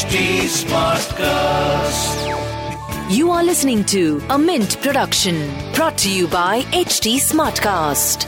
HT Smartcast. You are listening to a Mint production brought to you by HT Smartcast.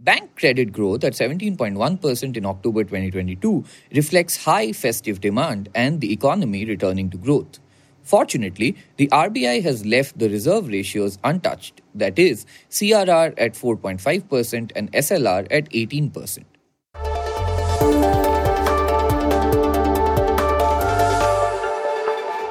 Bank credit growth at 17.1% in October 2022 reflects high festive demand and the economy returning to growth. Fortunately, the RBI has left the reserve ratios untouched, that is, CRR at 4.5% and SLR at 18%.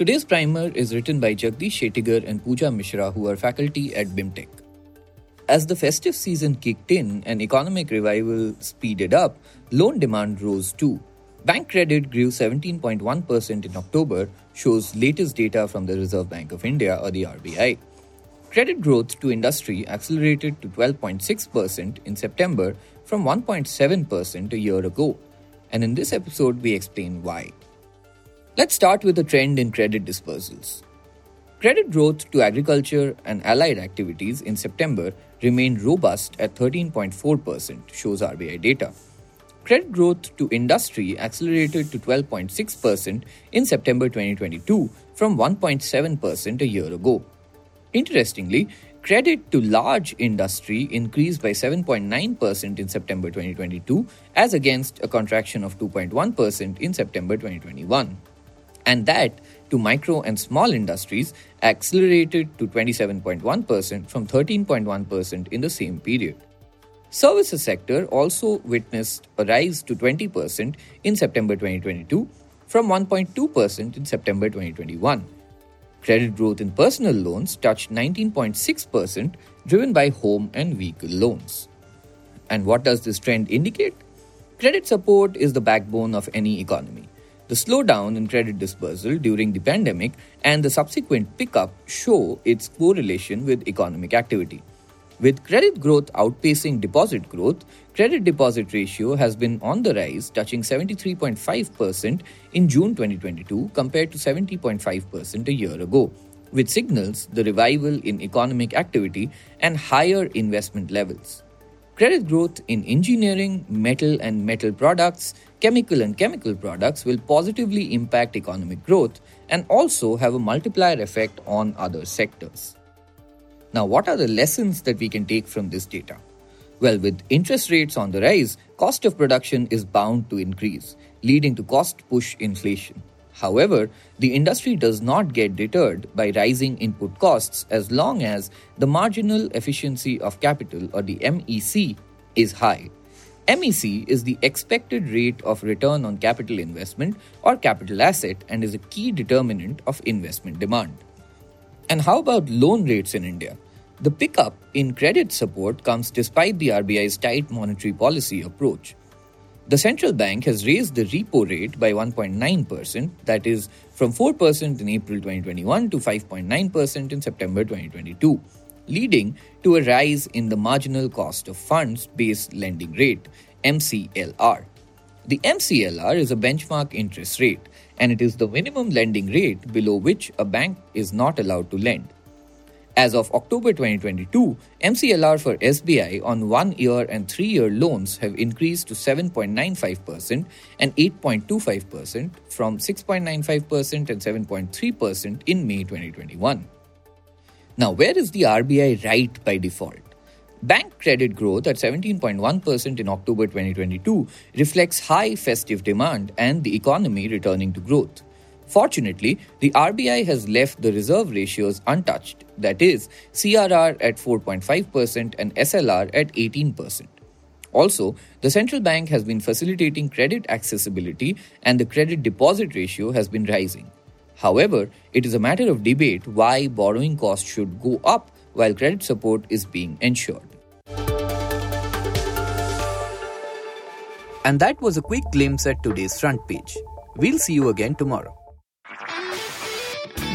Today's primer is written by Jagdish Shettigar and Pooja Misra, who are faculty at BIMTech. As the festive season kicked in and economic revival speeded up, loan demand rose too. Bank credit grew 17.1% in October, shows latest data from the Reserve Bank of India or the RBI. Credit growth to industry accelerated to 12.6% in September from 1.7% a year ago. And in this episode, we explain why. Let's start with the trend in credit disbursals. Credit growth to agriculture and allied activities in September remained robust at 13.4%, shows RBI data. Credit growth to industry accelerated to 12.6% in September 2022 from 1.7% a year ago. Interestingly, credit to large industry increased by 7.9% in September 2022 as against a contraction of 2.1% in September 2021 and that to micro and small industries accelerated to 27.1% from 13.1% in the same period. Services sector also witnessed a rise to 20% in September 2022 from 1.2% in September 2021. Credit growth in personal loans touched 19.6%, driven by home and vehicle loans. And what does this trend indicate? Credit support is the backbone of any economy. The slowdown in credit disbursal during the pandemic and the subsequent pickup show its correlation with economic activity. With credit growth outpacing deposit growth, credit deposit ratio has been on the rise, touching 73.5% in June 2022 compared to 70.5% a year ago, which signals the revival in economic activity and higher investment levels. Credit growth in engineering, metal and metal products, chemical and chemical products will positively impact economic growth and also have a multiplier effect on other sectors. Now, what are the lessons that we can take from this data? Well, with interest rates on the rise, cost of production is bound to increase, leading to cost push inflation. However, the industry does not get deterred by rising input costs as long as the marginal efficiency of capital or the MEC is high. MEC is the expected rate of return on capital investment or capital asset and is a key determinant of investment demand. And how about loan rates in India? The pickup in credit support comes despite the RBI's tight monetary policy approach. The central bank has raised the repo rate by 1.9%, that is, from 4% in April 2021 to 5.9% in September 2022, leading to a rise in the marginal cost of funds based lending rate, MCLR. The MCLR is a benchmark interest rate, and it is the minimum lending rate below which a bank is not allowed to lend. As of October 2022, MCLR for SBI on one year and three year loans have increased to 7.95% and 8.25% from 6.95% and 7.3% in May 2021. Now, where is the RBI right by default? Bank credit growth at 17.1% in October 2022 reflects high festive demand and the economy returning to growth. Fortunately, the RBI has left the reserve ratios untouched, that is, CRR at 4.5% and SLR at 18%. Also, the central bank has been facilitating credit accessibility and the credit deposit ratio has been rising. However, it is a matter of debate why borrowing costs should go up while credit support is being ensured. And that was a quick glimpse at today's front page. We'll see you again tomorrow.